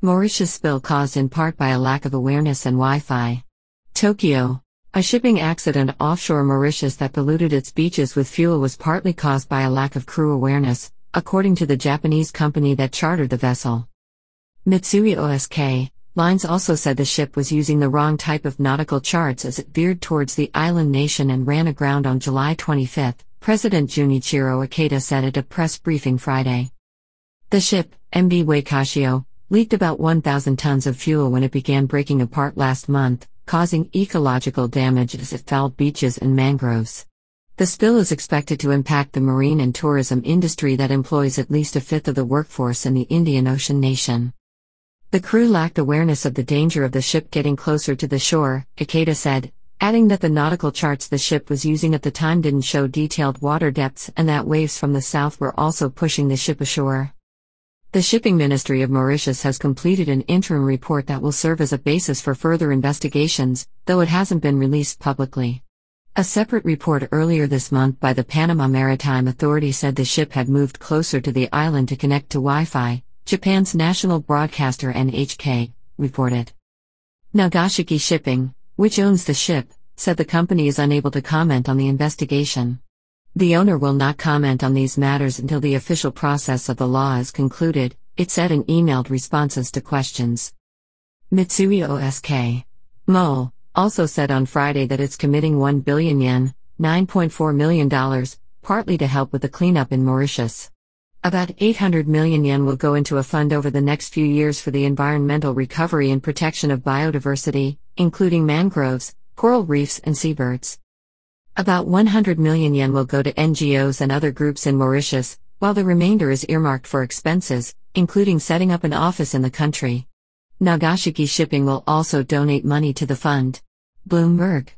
Mauritius spill caused in part by a lack of awareness and Wi Fi. Tokyo. A shipping accident offshore Mauritius that polluted its beaches with fuel was partly caused by a lack of crew awareness, according to the Japanese company that chartered the vessel. Mitsui OSK Lines also said the ship was using the wrong type of nautical charts as it veered towards the island nation and ran aground on July 25, President Junichiro Ikeda said at a press briefing Friday. The ship, MV Wakashio, leaked about 1,000 tons of fuel when it began breaking apart last month, causing ecological damage as it fouled beaches and mangroves. The spill is expected to impact the marine and tourism industry that employs at least a fifth of the workforce in the Indian Ocean nation. The crew lacked awareness of the danger of the ship getting closer to the shore, Ikeda said, adding that the nautical charts the ship was using at the time didn't show detailed water depths and that waves from the south were also pushing the ship ashore. The Shipping Ministry of Mauritius has completed an interim report that will serve as a basis for further investigations, though it hasn't been released publicly. A separate report earlier this month by the Panama Maritime Authority said the ship had moved closer to the island to connect to Wi Fi, Japan's national broadcaster NHK, reported. Nagashiki Shipping, which owns the ship, said the company is unable to comment on the investigation. The owner will not comment on these matters until the official process of the law is concluded, it said in emailed responses to questions. Mitsui OSK. MOL also said on Friday that it's committing 1 billion yen, $9.4 million, partly to help with the cleanup in Mauritius. About 800 million yen will go into a fund over the next few years for the environmental recovery and protection of biodiversity, including mangroves, coral reefs, and seabirds. About 100 million yen will go to NGOs and other groups in Mauritius, while the remainder is earmarked for expenses, including setting up an office in the country. Nagashiki Shipping will also donate money to the fund. Bloomberg